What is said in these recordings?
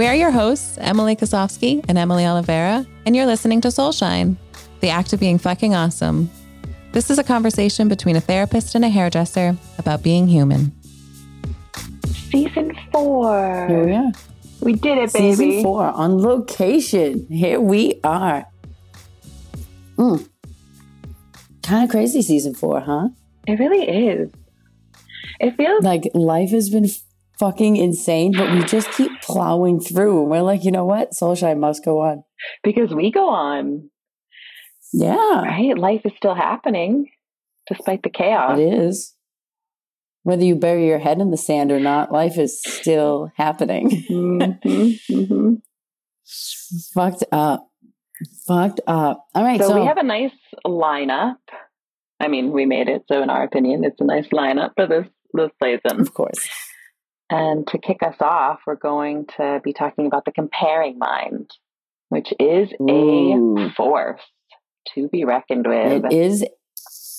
We're your hosts, Emily Kosofsky and Emily Oliveira, and you're listening to Soulshine, the act of being fucking awesome. This is a conversation between a therapist and a hairdresser about being human. Season four. Here we are. We did it, baby. Season four on location. Here we are. Mm. Kind of crazy season four, huh? It really is. It feels Like life has been fucking insane, but we just keep plowing through. And we're like, you know what? Soulshine must go on. because we go on, Yeah, right? Life is still happening despite the chaos. it is. Whether you bury your head in the sand or not, life is still happening. Mhm, mhm. Fucked up. Fucked up. All right, So, so, we have a nice lineup. I mean, we made it, so in our opinion, it's a nice lineup for this this season. of course. And to kick us off, we're going to be talking about the comparing mind, which is Ooh. a force to be reckoned with. It is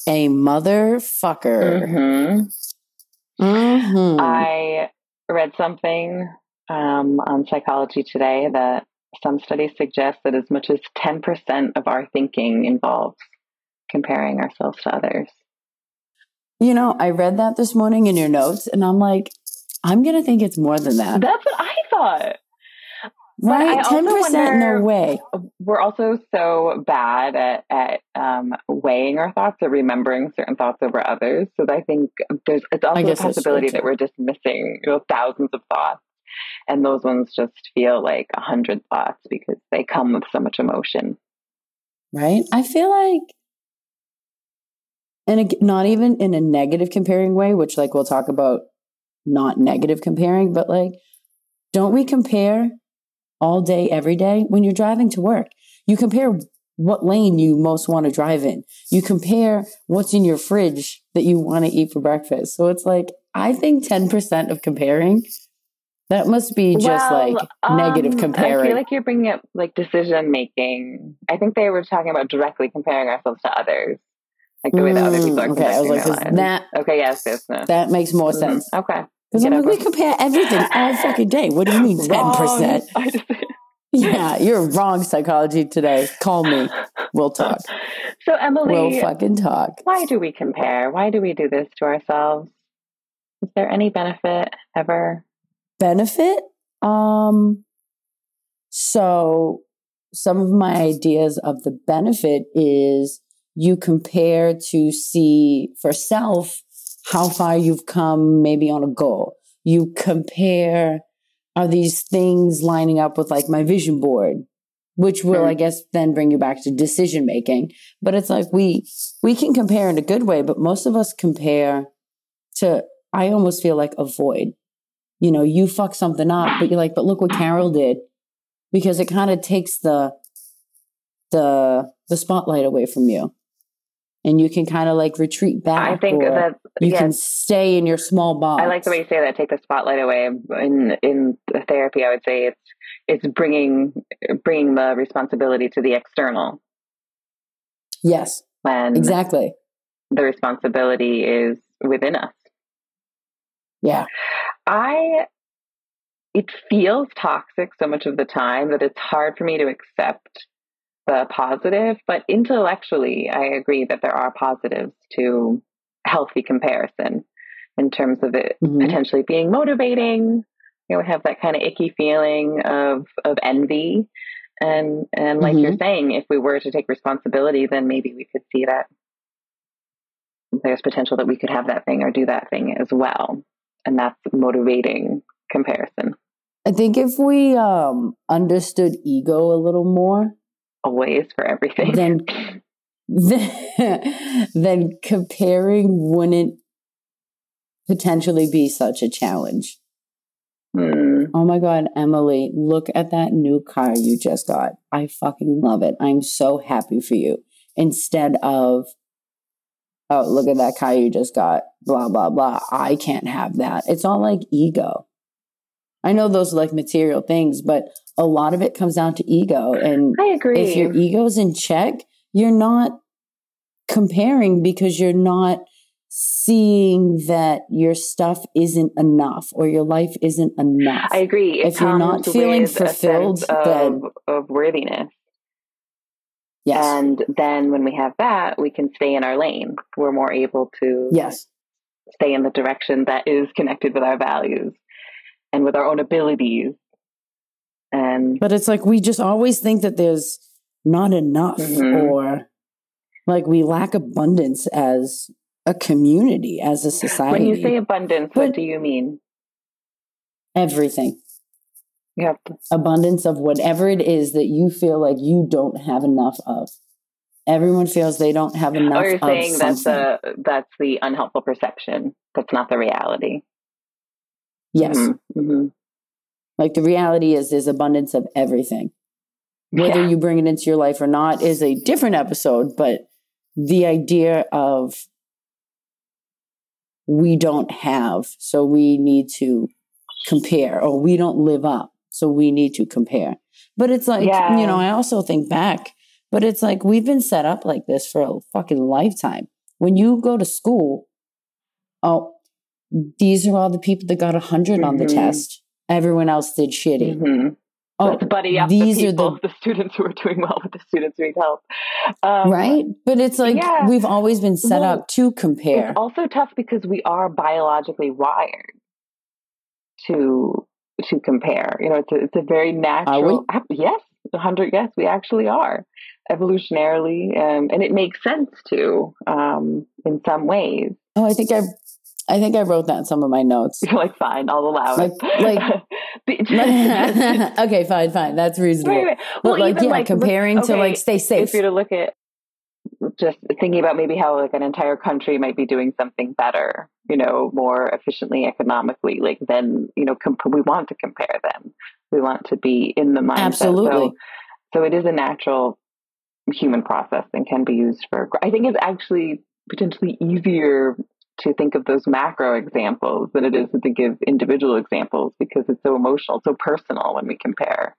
a motherfucker. Mhm. Mhm. I read something um, on psychology today that some studies suggest that as much as 10% of our thinking involves comparing ourselves to others. You know, I read that this morning in your notes, and I'm like, I'm gonna think it's more than that. That's what I thought. Right? Ten percent, no way. We're also so bad at, at um, weighing our thoughts or remembering certain thoughts over others. So I think there's it's also a possibility that we're just missing you know, thousands of thoughts. And those ones just feel like a hundred thoughts because they come with so much emotion. Right? I feel like, and not even in a negative comparing way, which like we'll talk about, not negative comparing, but like, don't we compare all day, every day when you're driving to work? You compare what lane you most want to drive in. You compare what's in your fridge that you want to eat for breakfast. So it's like, I think 10% of comparing, that must be just Well, like negative comparing. I feel like you're bringing up like decision making. I think they were talking about directly comparing ourselves to others, like the way that other people are Mm, okay, I was like, their 'cause that Okay, yes, yes, no. that makes more Mhm. sense. Okay. Because I'm like, we compare everything all fucking day. What do you mean ten percent? Wrong. I just- Yeah, you're wrong. Psychology today. Call me. We'll talk. So Emily, We'll fucking talk. why do we compare? Why do we do this to ourselves? Is there any benefit ever? Benefit. Um. So, some of my ideas of the benefit is you compare to see for self how far you've come, maybe on a goal. You compare are these things lining up with like my vision board which will i hmm. guess then bring you back to decision making. But it's like we we can compare in a good way but most of us compare to i almost feel like avoid you know you fuck something up but you're like but look what carol did because it kind of takes the the the spotlight away from you and you can kind of like retreat back I think that you yes, can stay in your small box I like the way you say that. Take the spotlight away. In in therapy, I would say it's it's bringing bringing the responsibility to the external yes when exactly the responsibility is within us. yeah I it feels toxic so much of the time that it's hard for me to accept the positive, but intellectually I agree that there are positives to healthy comparison in terms of it Mhm. potentially being motivating. You know, we have that kind of icky feeling of of envy. And and like you're saying, if we were to take responsibility, then maybe we could see that there's potential that we could have that thing or do that thing as well. And that's motivating comparison. I think if we um understood ego a little more, Always for everything. then then, then comparing wouldn't potentially be such a challenge. Hmm. Oh my god, Emily, look at that new car you just got. I fucking love it. I'm so happy for you. Instead of oh, look at that car you just got, blah blah blah. I can't have that. It's all like ego. I know those are like material things, but a lot of it comes down to ego. And I agree. if your ego's in check, you're not comparing because you're not seeing that your stuff isn't enough or your life isn't enough. I agree. It if you're not feeling fulfilled, of, then of worthiness. yes, And then when we have that, we can stay in our lane. We're more able to yes, stay in the direction that is connected with our values and with our own abilities. And but it's like we just always think that there's not enough Mhm. or like we lack abundance as a community, as a society. when you say abundance, what do you mean? everything. You have to, abundance of whatever it is that you feel like you don't have enough of. Everyone feels they don't have enough or you're of saying that's the that's the unhelpful perception. That's not the reality. yes. hmm Like the reality is there's abundance of everything. Whether Yeah. you bring it into your life or not is a different episode, but the idea of we don't have, so we need to compare, or we don't live up, so we need to compare. But it's like, Yeah. you know, I also think back, but it's like we've been set up like this for a fucking lifetime. When you go to school, oh, these are all the people that got a 100 on the Mhm. test. Everyone else did shitty. hmm Oh, Let's buddy up these the are the the, students who are doing well with the students who need help. Um, right? But it's like yeah. we've always been set Well, up to compare. It's also tough because we are biologically wired to to compare. You know, it's a, it's a very natural. ap- Yes, a hundred. Yes, we actually are evolutionarily, um, and it makes sense to um, in some ways. Oh, I think I, I think I wrote that in some of my notes. You're like, fine, I'll allow Like- it. like- The- okay, fine, fine. That's reasonable. Wait, wait. But Well, like, even, yeah, like, look- comparing to like stay safe. if you're to look at just thinking about maybe how like an entire country might be doing something better, you know, more efficiently economically, like then you know, comp- we want to compare them. We want to be in the mindset. Absolutely. So, so it is a natural human process and can be used for. I think it's actually potentially easier to think of those macro examples than it is to give individual examples because it's so emotional, so personal when we compare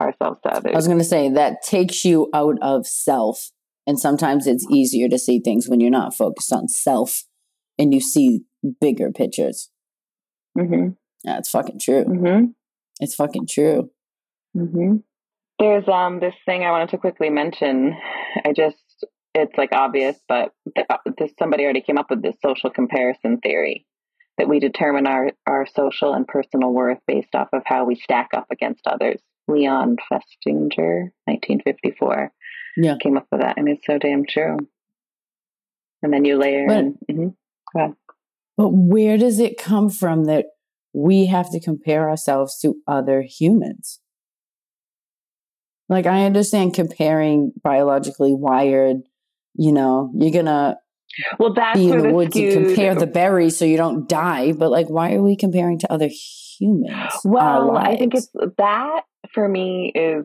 ourselves to others. I was going to say that takes you out of self, and sometimes it's easier to see things when you're not focused on self, and you see bigger pictures. hmm Yeah, it's fucking true. hmm It's fucking true. hmm There's um this thing I wanted to quickly mention. I just it's like obvious, but th- uh, this somebody already came up with this social comparison theory that we determine our our social and personal worth based off of how we stack up against others. Leon Festinger, 1954, Yeah. came up with that, and it's so damn true. And then you layer But- in. mhm. But where does it come from that we have to compare ourselves to other humans? Like, I understand comparing biologically wired, you know, you're to Well, that's be in the the woods and compare the berries so you don't die. But, like, why are we comparing to other humans? Uh, well, I think it's that for me is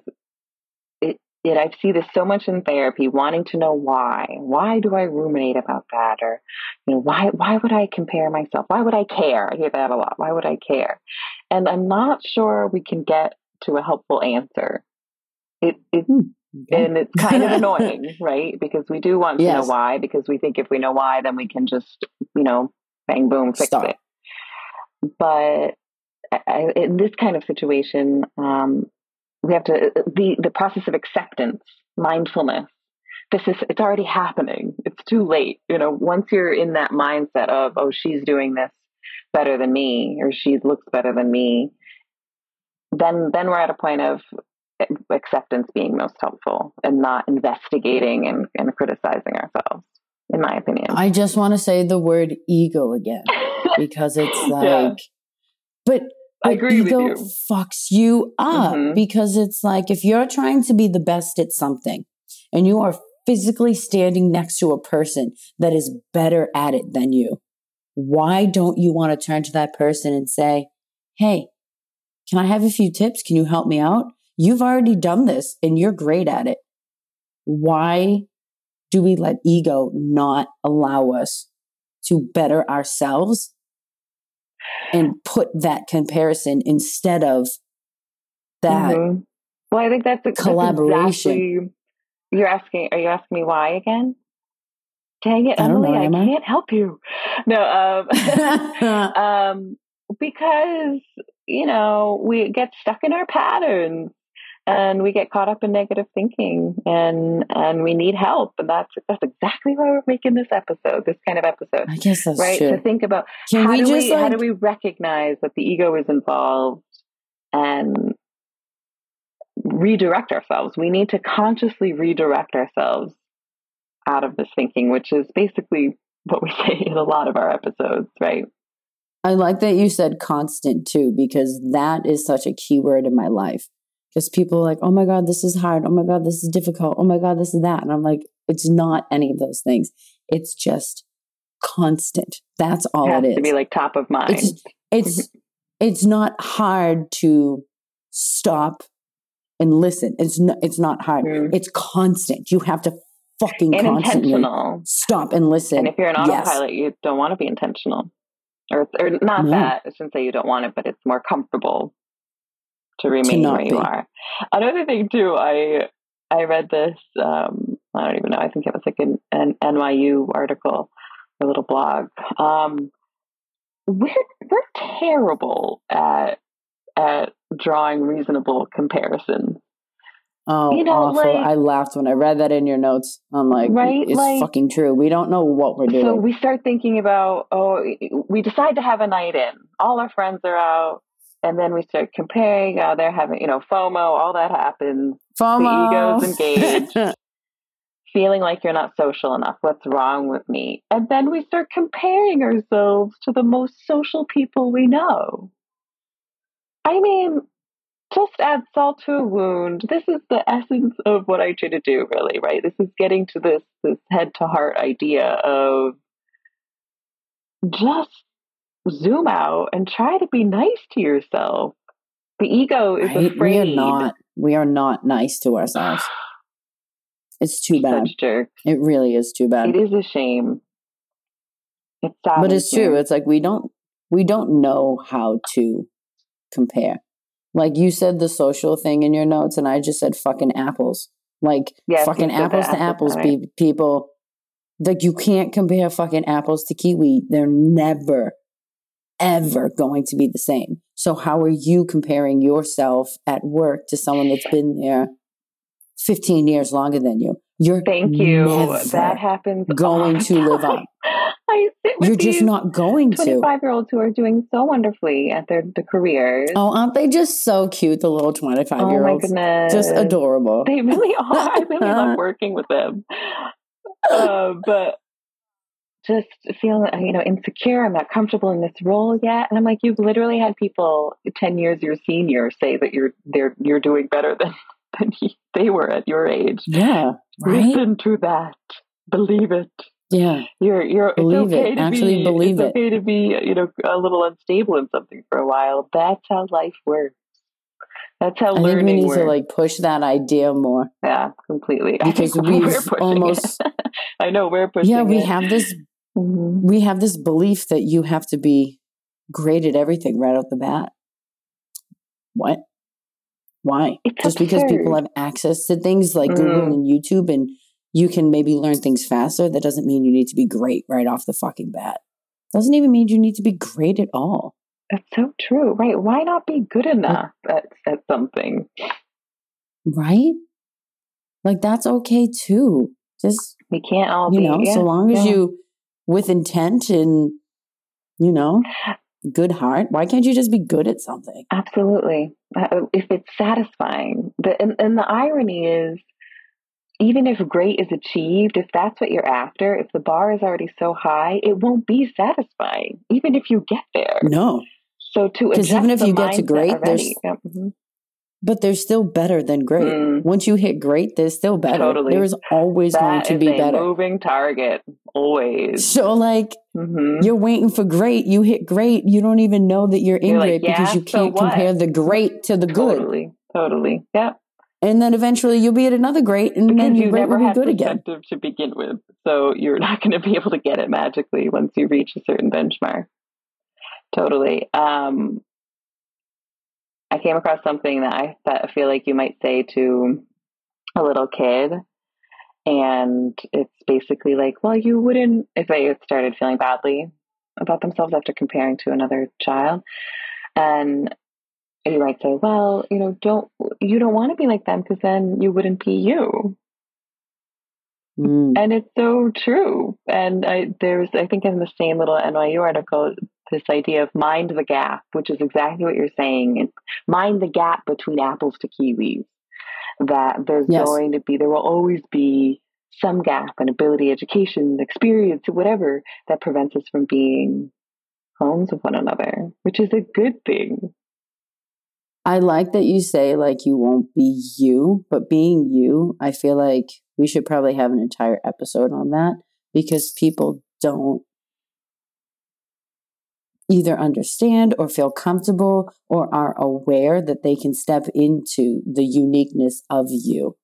it. It I see this so much in therapy, wanting to know why. Why do I ruminate about that, or you know, why why would I compare myself? Why would I care? I hear that a lot. Why would I care? And I'm not sure we can get to a helpful answer. It it hmm. Okay. and it's kind of annoying, right? Because we do want to know why, because we think if we know why, then we can just, you know, bang, boom, fix Stop. it. But I- in this kind of situation, um, we have to the the process of acceptance, mindfulness. This is it's already happening. It's too late. You know, once you're in that mindset of oh, she's doing this better than me, or she looks better than me, then then we're at a point of acceptance being most helpful and not investigating and, and criticizing ourselves, in my opinion. I just want to say the word ego again because it's like, Yeah. but, I but agree with ego you. fucks you up Mhm. because it's like if you're trying to be the best at something and you are physically standing next to a person that is better at it than you, why don't you want to turn to that person and say, Hey, can I have a few tips? Can you help me out? You've already done this and you're great at it. Why do we let ego not allow us to better ourselves and put that comparison instead of that? Mhm. Well, I think that's, that's Collaboration. exactly- you're asking. Are you asking me why again? Dang it, Emily, I, am I? can't help you. No, um, um, because you know we get stuck in our patterns and we get caught up in negative thinking and and we need help and that's that's exactly why we're making this episode this kind of episode I guess that's right true. to think about Can how we do just we how do we recognize that the ego is involved and redirect ourselves we need to consciously redirect ourselves out of this thinking which is basically what we say in a lot of our episodes right I like that you said constant too, because that is such a key word in my life. Because people are like, oh my God, this is hard. Oh my God, this is difficult. Oh my God, this is that. And I'm like, it's not any of those things. It's just constant. That's all it it is. to be like top of mind it's it's it's not hard to stop and listen. It's not it's not hard. Mm. It's constant. You have to fucking and constantly intentional stop and listen. And if you're an Yes. autopilot, you don't want to be intentional. Or, or not No. that. I shouldn't say you don't want it, but it's more comfortable to remain not where you be. are. Another thing too, I I read this. Um, I don't even know. I think it was like an, an NYU article, a little blog. Um, we're we're terrible at at drawing reasonable comparisons. Oh, You know, awful. like- I laughed when I read that in your notes. I'm like, Right, it's like- fucking true. We don't know what we're doing. So we start thinking about, oh, we decide to have a night in. All our friends are out. And then we start comparing. Oh, they're having, you know, FOMO, all that happens. FOMO. ego's engaged. Feeling like you're not social enough. What's wrong with me? And then we start comparing ourselves to the most social people we know. I mean, just add salt to a wound. This is the essence of what I try to do, really, right? This is getting to this this head to heart idea of just zoom out and try to be nice to yourself. The ego is Right? afraid. We are not. We are not nice to ourselves. It's too bad. It really is too bad. It is a shame. It's sad. but it's true. It's like we don't we don't know how to compare. Like you said the social thing in your notes, and I just said fucking apples. Like Yes, fucking apples to apples, apples, right. people. Like you can't compare fucking apples to kiwi. They're never, ever going to be the same. So how are you comparing yourself at work to someone that's been there fifteen years longer than you? You're Thank you. that happens. going to live up. I sit with You're just not going to. 25 year olds who are doing so wonderfully at their the careers. Oh, aren't they just so cute, the little 25 Oh year my olds? goodness. Just adorable. They really are. I really love working with them. Uh, but just feeling, uh, you know, insecure. I'm not comfortable in this role yet. And I'm like, you've literally had people 10 years your senior say that you're they're you're doing better than than he, they were at your age. Yeah, right? Listen to that. Believe it. Yeah, You're you're Believe it's okay it. to Actually be, believe it's it. okay to be you know a little unstable in something for a while. That's how life works. That's how I think we need works. to like push that idea more yeah, completely. Because we've we're almost. I know we're pushing. yeah, we it. have this, Mhm. we have this belief that you have to be great at everything right off the bat. What? Why? It's Just because people have access to things like Google Mm. and YouTube and you can maybe learn things faster, that doesn't mean you need to be great right off the fucking bat. Doesn't even mean you need to be great at all. That's so true, right? Why not be good enough at at something? Right? Like that's okay too. Just We can't all you be. know, yeah, so long as yeah. you with intent and you know, good heart, why can't you just be good at something? Absolutely. Uh, if it's satisfying. The, and, and the irony is, even if great is achieved, if that's what you're after, if the bar is already so high, it won't be satisfying, even if you get there. No. So to 'Cause even if you get to great, already, there's- yeah, mhm. But they're still better than great. Mm. Once you hit great, they're still better. Totally. There is always going to be a better. moving target, always. So like hmm you're waiting for great, you hit great, you don't even know that you're in You're like, great because you can't what? compare the great to the good. Totally, totally. Yeah. And then eventually you'll be at another great and Because then you great never be had good again. to begin with. So you're not going to be able to get it magically once you reach a certain benchmark. Totally. Um, I came across something that I, that feel like you might say to a little kid. and it's basically like, well, you wouldn't if they started feeling badly about themselves after comparing to another child, and you might say, well, you know, don't you don't want to be like them because then you wouldn't be you. Mm. And it's so true. And I, there's, I think, in the same little NYU article, this idea of mind the gap, which is exactly what you're saying. And mind the gap between apples to kiwis. That there's yes. going to be, there will always be some gap in ability, education, experience, whatever that prevents us from being clones of one another, which is a good thing. I like that you say like you won't be you, but being you, I feel like we should probably have an entire episode on that because people don't either understand or feel comfortable or are aware that they can step into the uniqueness of you.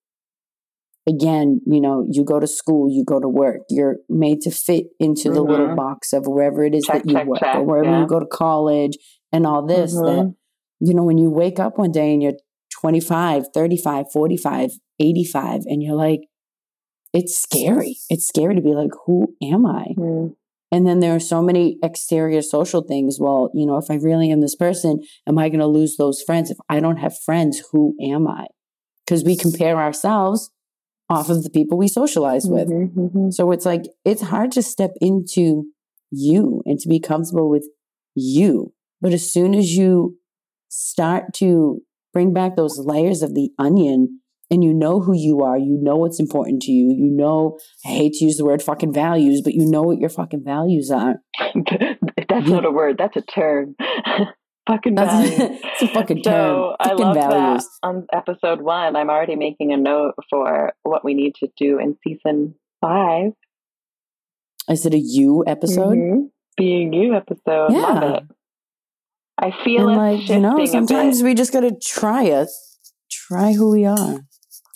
Again, you know, you go to school, you go to work, you're made to fit into mm-hmm. the little mm-hmm. box of wherever it is check, that you check, work check, or wherever yeah. you go to college and all this mm-hmm. that, you know, when you wake up one day and you're 25, 35, 45, 85, and you're like, it's scary. It's scary to be like, who am I? Mm. And then there are so many exterior social things. Well, you know, if I really am this person, am I going to lose those friends? If I don't have friends, who am I? Because we compare ourselves off of the people we socialize with. Mm-hmm, mm-hmm. So it's like, it's hard to step into you and to be comfortable with you. But as soon as you start to bring back those layers of the onion and you know who you are, you know what's important to you, you know, I hate to use the word fucking values, but you know what your fucking values are. that's not a word, that's a term. fucking values. it's a fucking term. So fucking I love values. that on episode one, I'm already making a note for what we need to do in season five. Is it a you episode? Mm-hmm. Being you episode. Yeah. Love it. I feel and like you know sometimes we just got to try it, try who we are.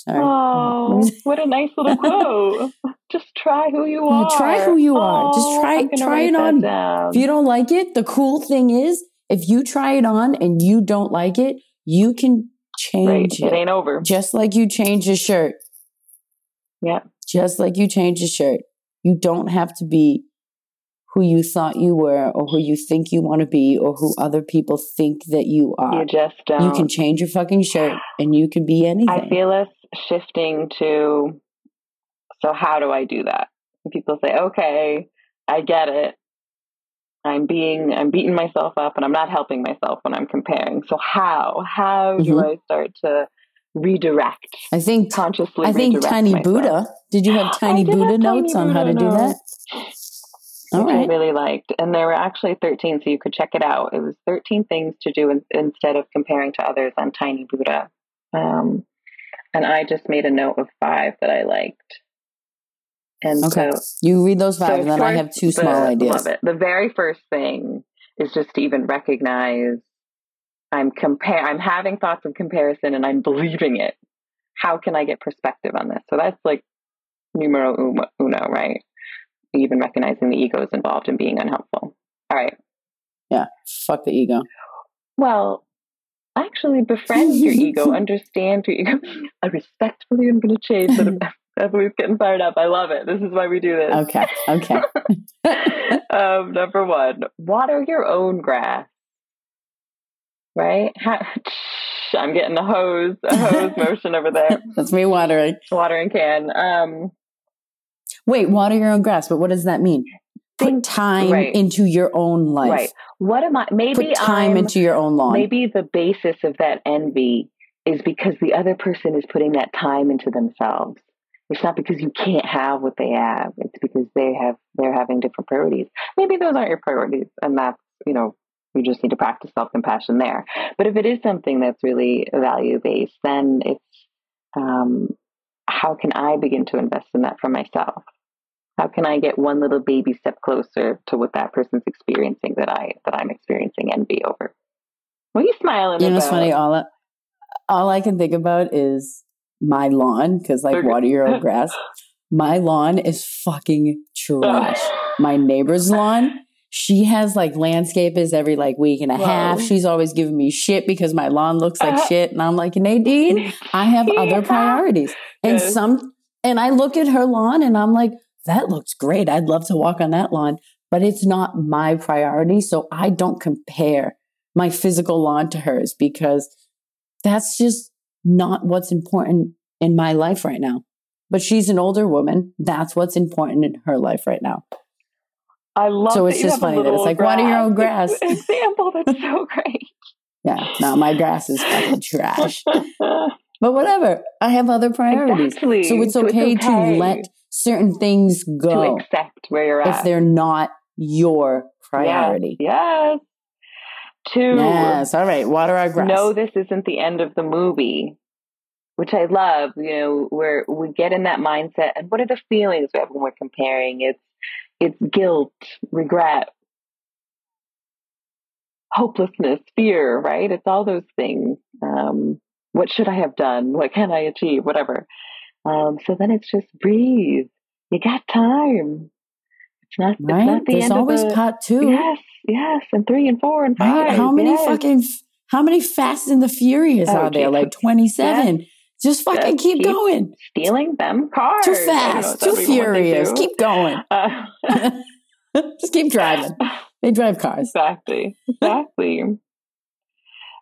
Sorry. Oh, what a nice little quote. Just try who you are. Yeah, try who you oh, are. Just try try it on. Down. If you don't like it, the cool thing is if you try it on and you don't like it, you can change right. it. It ain't over. Just like you change a shirt. Yeah. Just like you change a shirt. You don't have to be who you thought you were or who you think you want to be or who other people think that you are. You just don't. You can change your fucking shirt and you can be anything. I feel us shifting to so how do I do that? And people say, okay, I get it. I'm being, I'm beating myself up and I'm not helping myself when I'm comparing. So how, how do mm-hmm. I start to redirect? I think consciously. I think Tiny myself? Buddha. Did you have Tiny Buddha notes Tiny on Buddha how to notes. do that? All which right. I really liked. And there were actually 13, so you could check it out. It was 13 things to do in, instead of comparing to others on Tiny Buddha. Um, and I just made a note of five that I liked. And okay. so you read those five, so and then I have two small the, ideas. Love it. The very first thing is just to even recognize I'm compare I'm having thoughts of comparison and I'm believing it. How can I get perspective on this? So that's like numero uno, right? Even recognizing the ego is involved in being unhelpful. All right. Yeah. Fuck the ego. Well, actually befriend your ego, understand your ego. I respectfully am going to change that. Emily's getting fired up. I love it. This is why we do this. Okay. Okay. um, number one, water your own grass. Right? I'm getting a hose, a hose motion over there. That's me watering. Watering can. Um, Wait, water your own grass, but what does that mean? Put time right. into your own life. Right. What am I? Maybe Put time I'm, into your own lawn. Maybe the basis of that envy is because the other person is putting that time into themselves. It's not because you can't have what they have. It's because they have they're having different priorities. Maybe those aren't your priorities, and that's you know you just need to practice self compassion there. But if it is something that's really value based, then it's um, how can I begin to invest in that for myself? How can I get one little baby step closer to what that person's experiencing that I that I'm experiencing envy over? What are you smiling? You know, it's funny. All all I can think about is my lawn because like water your own grass. My lawn is fucking trash. my neighbor's lawn, she has like landscapers every like week and a Whoa. half. She's always giving me shit because my lawn looks like uh, shit. And I'm like, Nadine, I have other priorities. And some And I look at her lawn and I'm like, that looks great. I'd love to walk on that lawn, but it's not my priority. So I don't compare my physical lawn to hers because that's just not what's important in my life right now. But she's an older woman. That's what's important in her life right now. I love. So it's just funny that it's like water your own grass. Example that's so great. yeah, no, my grass is fucking trash. But whatever, I have other priorities. Exactly. So it's okay, it's okay. to let certain things go. to accept where you're at. if they're not your priority. Yes. To Yes. All right. Water our grass. no, this isn't the end of the movie, which I love. You know, where we get in that mindset, and what are the feelings we have when we're comparing? It's it's guilt, regret, hopelessness, fear. Right? It's all those things. Um, what should I have done? What can I achieve? Whatever. Um, so then it's just breathe. You got time. It's not. right? It's not the There's end always the, part two. Yes, yes, and three and four and five. Right? How many yes. fucking, how many Fast and the Furious Oh, are there? Like 27. Just fucking Just keep, keep going. stealing them cars? Too don't know, fast, too what we want to furious. Keep going. Uh, Just keep driving. They drive cars. exactly, exactly.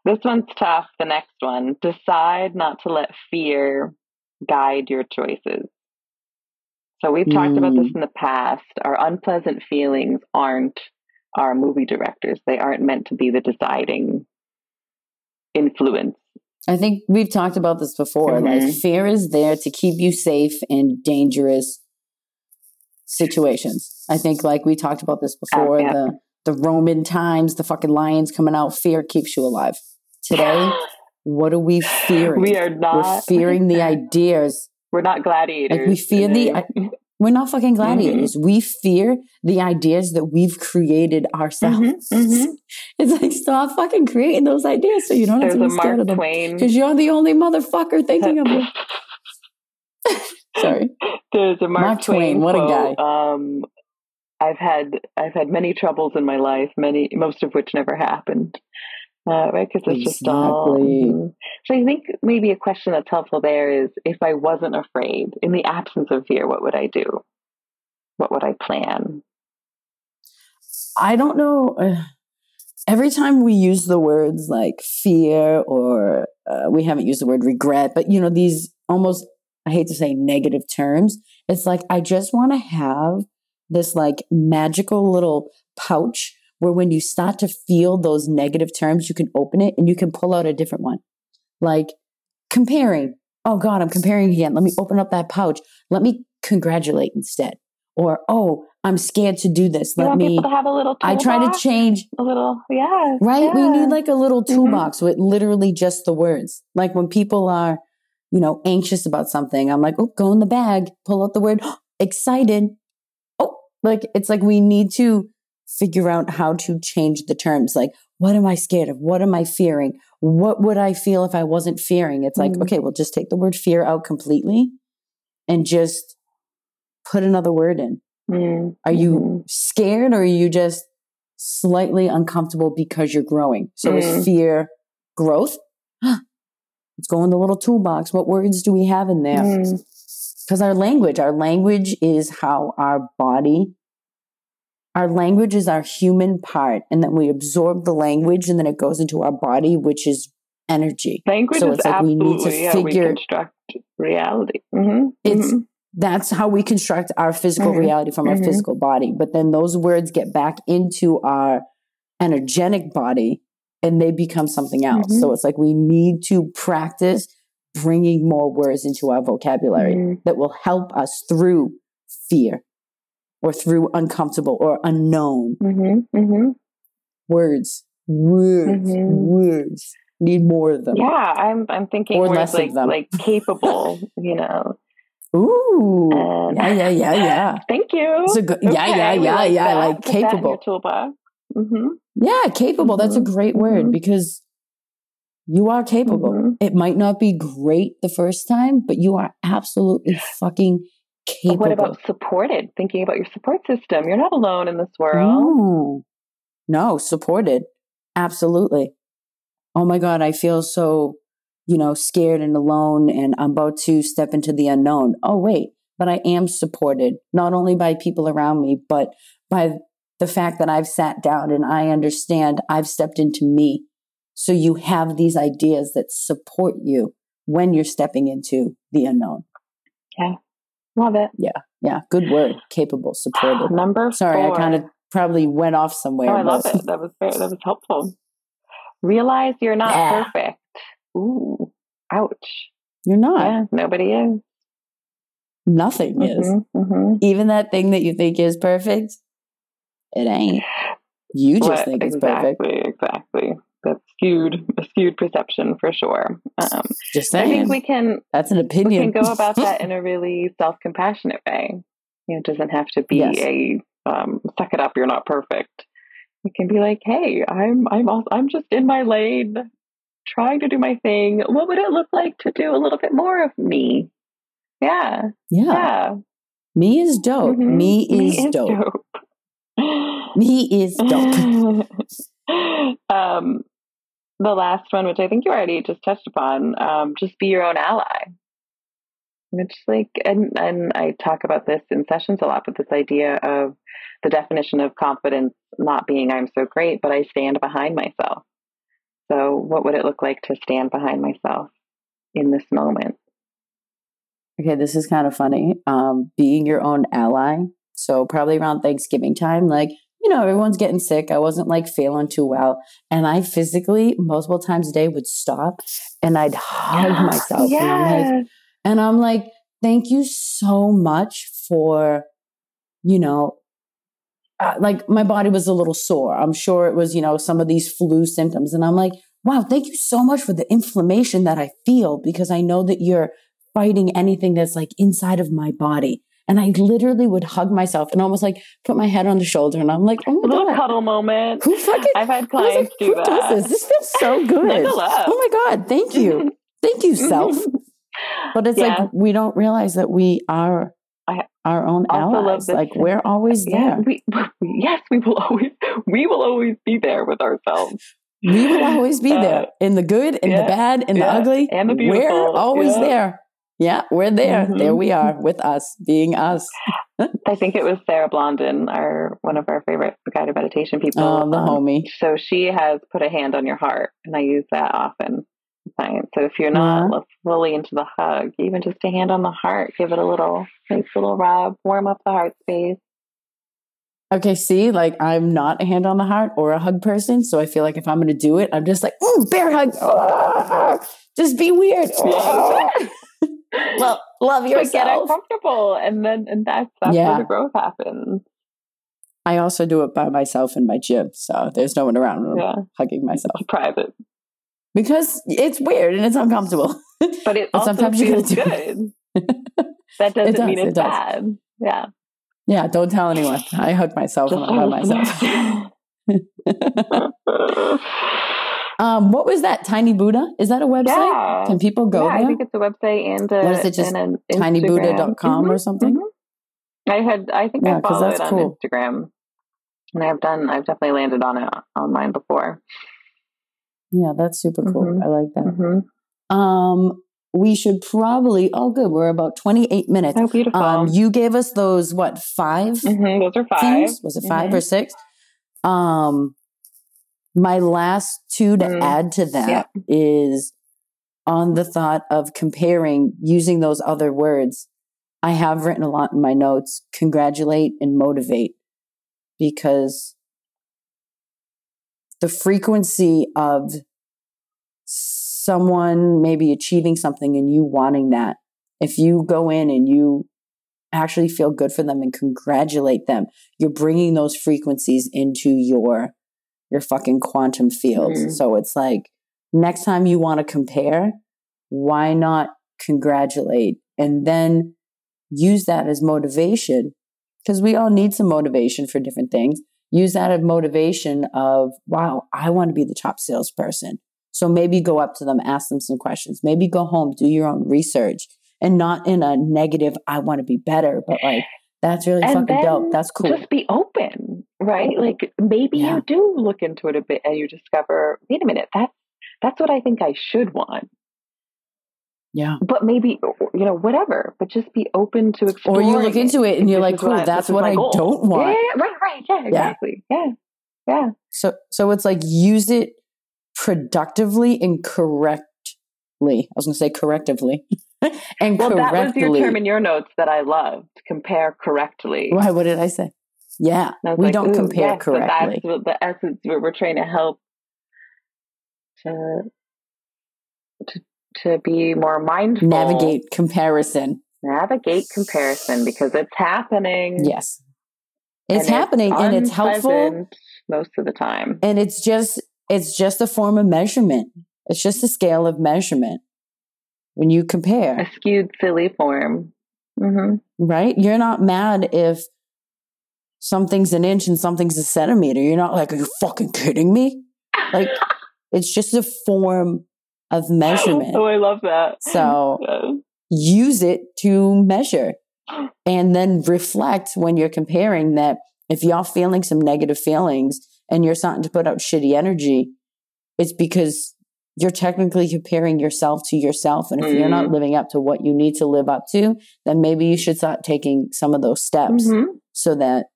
this one's tough. The next one: decide not to let fear guide your choices. So we've talked about this Mm. in the past. Our unpleasant feelings aren't our movie directors. They aren't meant to be the deciding influence. I think we've talked about this before. Like Mhm. fear is there to keep you safe in dangerous situations. I think like we talked about this before, Uh, yeah. the the Roman times, the fucking lions coming out, fear keeps you alive. Today, what are we fearing? we are We're not fearing the ideas. We're not gladiators. Like We fear the. We're not fucking Mm-hmm. gladiators. We fear the ideas that we've created ourselves. Mhm, mhm. It's like stop fucking creating those ideas so you don't There's have to be scared Mark of them. Because you're the only motherfucker thinking of it. Sorry. There's a Mark, Mark Twain, what a quote, Um, I've had I've had many troubles in my life, many most of which never happened. Uh, right, because it's just all. Exactly. Mhm. So I think maybe a question that's helpful there is: if I wasn't afraid, in the absence of fear, what would I do? What would I plan? I don't know. uh, Every time we use the words like fear or uh, we haven't used the word regret, but you know, these almost, I hate to say negative terms. It's like, I just want to have this like magical little pouch where when you start to feel those negative terms, you can open it and you can pull out a different one. Like comparing. Oh God, I'm comparing again. Let me open up that pouch. Let me congratulate instead. Or, oh, I'm scared to do this. Let me. have a little. I try to change, a little. Yeah. right? We need like a little Mhm. toolbox with literally just the words. Like when people are, you know, anxious about something, I'm like, oh, go in the bag, pull out the word excited. Oh, like it's like we need to figure out how to change the terms. Like, what am I scared of? What am I fearing? What would I feel if I wasn't fearing? It's like, Mhm. okay, well, just take the word fear out completely and just put another word in. Mm, Are you mhm. scared or are you just slightly uncomfortable because you're growing? So Mm. is fear growth? Let's go in the little toolbox. What words do we have in there? Mm. Because our language, our language is how our body, our language is our human part. And then we absorb the language and then it goes into our body, which is energy. Language So is it's like we need to absolutely how we figure- construct reality. hmm It's that's how we construct our physical Mhm. reality from our Mhm. physical body. But then those words get back into our energetic body and they become something else. Mhm. So it's like we need to practice bringing more words into our vocabulary that will help us through fear or through uncomfortable or unknown hmm hmm words. Words, Mhm. words. Need more of them. Yeah, I'm I'm thinking Or words less of like them. like capable. you know. Ooh. And- yeah, yeah, yeah, yeah. Thank you. It's a good, yeah, Okay, yeah, we yeah, like yeah. that. Like Put that in your capable. toolbox. hmm Yeah, capable. That's a Mhm, great word mhm. because you are capable. Mhm. It might not be great the first time, but you are absolutely fucking capable. What about supported? Thinking about your support system. You're not alone in this world. Oh. No, supported. Absolutely. Oh my God, I feel so you know, scared and alone and I'm about to step into the unknown. Oh, wait, but I am supported not only by people around me, but by the fact that I've sat down and I understand I've stepped into me. So you have these ideas that support you when you're stepping into the unknown. Yeah. Love it. Yeah. Yeah. Good word. Capable, supported. Number Sorry, four. I kind of probably went off somewhere. Oh, I love it. That was very, that was helpful. Realize you're not Yeah. perfect. Ooh, ouch. You're not. Yeah, nobody is. Nothing is. Mhm, mhm. Even that thing that you think is perfect, it ain't. You just What- think it's perfect. exactly, exactly. That's skewed, a skewed perception for sure. Um, Just I think we can That's an opinion. we can go about that in a really self compassionate way. You know, it doesn't have to be Yes. a um, suck it up, you're not perfect. It can be like, hey, I'm I'm also, I'm just in my lane, trying to do my thing. What would it look like to do a little bit more of me? Yeah, yeah. yeah. Me is dope. Mhm. Me is dope. Me is dope. um, the last one, which I think you already just touched upon, um, just be your own ally. Which, like, and and I talk about this in sessions a lot, but this idea of the definition of confidence not being I'm so great, but I stand behind myself. So, what would it look like to stand behind myself in this moment? Okay, this is kind of funny. Um, being your own ally. So probably around Thanksgiving time, like, you know, everyone's getting sick. I wasn't like feeling too well. And I physically multiple times a day would stop and I'd hug myself. And I'm like, And I'm like, thank you so much for, you know, uh, like my body was a little sore. I'm sure it was, you know, some of these flu symptoms. And I'm like, wow, thank you so much for the inflammation that I feel because I know that you're fighting anything that's like inside of my body. And I literally would hug myself and almost like put my head on the shoulder. And I'm like, oh a my little God. cuddle moment. Who fucking I've had clients like, do who that. does this? This feels so good. Oh my God. Thank you. Thank you, self. But it's Yeah. like we don't realize that we are our own allies. this- Like we're always Yeah, there. we, yes, we will always we will always be there with ourselves. We will always be Uh, there in the good, in yeah, the bad, in the ugly, and the beautiful. We're always yeah. there. Yeah, we're there. Mhm. There we are with us, being us. I think it was Sarah Blondin, our one of our favorite guided meditation people. Oh, the um, homie. So she has put a hand on your heart, and I use that often. Science. So if you're not Yeah. fully into the hug, even just a hand on the heart, give it a little nice little rub, warm up the heart space. Okay, see, like I'm not a hand on the heart or a hug person, so I feel like if I'm going to do it, I'm just like, mm, bear hug, Ah, just be weird. Ah. love, love But get yourself. uncomfortable, and then and that's that's Yeah. where the growth happens. I also do it by myself in my gym, so there's no one around Yeah, hugging myself it's private, because it's weird and it's uncomfortable. but it But also sometimes you feels do good. that doesn't does, mean it it's does. bad. Yeah, yeah, don't tell anyone. I hug myself by myself. Um, what was that? Tiny Buddha? Is that a website? yeah. Can people go yeah, I think it's a website and a, What is it, just and an tinybuddha.com Instagram. or something? Mhm. I had, I think Yeah, I follow that's it on cool. Instagram, and I've done, I've definitely landed on it online before. Yeah, that's super cool. Mhm. I like that. hmm Um, we should probably. Oh, good. We're about twenty-eight minutes. Oh, beautiful. Um, you gave us those what five Mhm, Those are five. things? Was it 5 Mhm. or six? Um, my last two to Mm. add to that is on the thought of comparing using those other words. I have written a lot in my notes congratulate and motivate because the frequency of someone maybe achieving something and you wanting that, if you go in and you actually feel good for them and congratulate them, you're bringing those frequencies into your your fucking quantum field. Mm. So it's like next time you want to compare, why not congratulate and then use that as motivation because we all need some motivation for different things. Use that as motivation of, wow, I want to be the top salesperson. So maybe go up to them, ask them some questions. Maybe go home, do your own research and not in a negative, I want to be better, but like, that's really And fucking dope. That's cool. Just be open, right? Like maybe Yeah. you do look into it a bit and you discover, wait a minute, that's that's what I think I should want. Yeah. But maybe, you know, whatever, but just be open to exploring. Or you look into it and you're like, cool, what that's what I goal. don't want. Yeah, right, right. Yeah, exactly. Yeah. Yeah. So so it's like use it productively and correctly. I was going to say correctively. and Well, that was your term in your notes that I loved. Compare correctly. Why? What did I say? Yeah, I we like, don't compare yes, correctly. That's what the essence. We're, we're trying to help to to to be more mindful. Navigate comparison. navigate comparison because it's happening. Yes, it's and happening, and it's helpful, most of the time. and it's just it's just a form of measurement. It's just a scale of measurement. When you compare. A skewed, silly form. hmm right? You're not mad if something's an inch and something's a centimeter. You're not like, are you fucking kidding me? Like, it's just a form of measurement. Oh, I love that. So Yeah. use it to measure and then reflect when you're comparing that if y'all feeling some negative feelings and you're starting to put out shitty energy, it's because you're technically comparing yourself to yourself. And if you're not Mhm. living up to what you need to live up to, then maybe you should start taking some of those steps Mhm. so that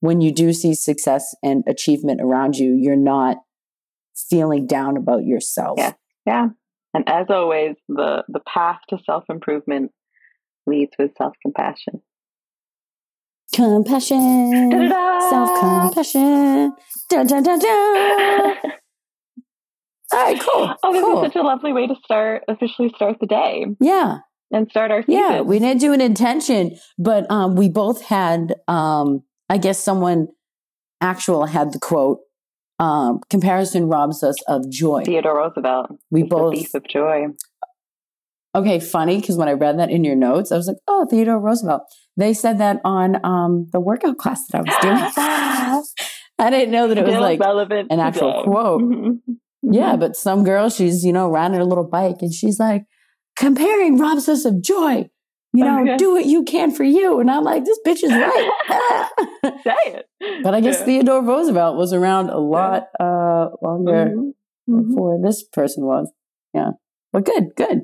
when you do see success and achievement around you, you're not feeling down about yourself. Yeah. Yeah. And as always, the the path to self improvement leads with self compassion. Compassion. Self compassion. All right, cool. Oh, this cool. is such a lovely way to start, officially start the day yeah, and start our season. yeah. We didn't do an intention, but um, we both had, um, I guess, someone actual had the quote. Um, comparison robs us of joy. Theodore Roosevelt. We the both thief of joy. Okay, funny because when I read that in your notes, I was like, "Oh, Theodore Roosevelt." They said that on um, the workout class that I was doing. I didn't know that it was Still like, relevant an actual today. quote. Mhm. Yeah. But some girl, she's you know riding a little bike, and she's like, "Comparing robs us of joy." You know, Okay. do what you can for you. And I'm like, this bitch is right. Say it. but I guess Yeah. Theodore Roosevelt was around a lot uh, longer Mhm. Mhm. before this person was. Yeah. But good, good.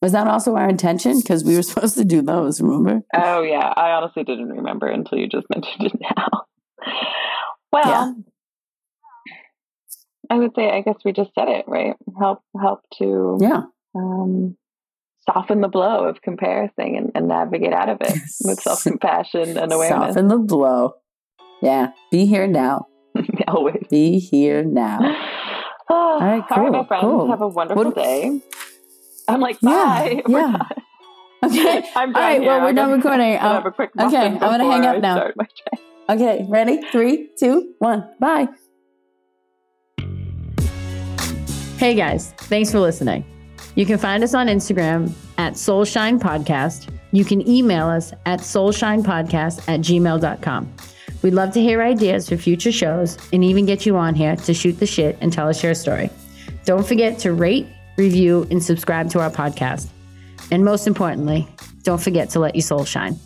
Was that also our intention? Because we were supposed to do those, remember? Oh yeah, I honestly didn't remember until you just mentioned it now. Well, Yeah. I would say I guess we just said it right. Help help to Yeah. um, soften the blow of comparison and, and navigate out of it with self compassion and awareness. Soften the blow. Yeah. Be here now. Always. Be here now. All right, All right, my friends. cool. Have a wonderful What- day. I'm like, Yeah, bye. We're yeah. done. Okay. I'm All right. Well, we're done recording. Um, a quick okay, I'm gonna hang up now. start my day. okay. Ready? Three, two, one. Bye. Hey guys, thanks for listening. You can find us on Instagram at Soulshine Podcast. You can email us at soulshinepodcast at gmail.com. We'd love to hear ideas for future shows and even get you on here to shoot the shit and tell us your story. Don't forget to rate, review, and subscribe to our podcast. And most importantly, don't forget to let your soul shine.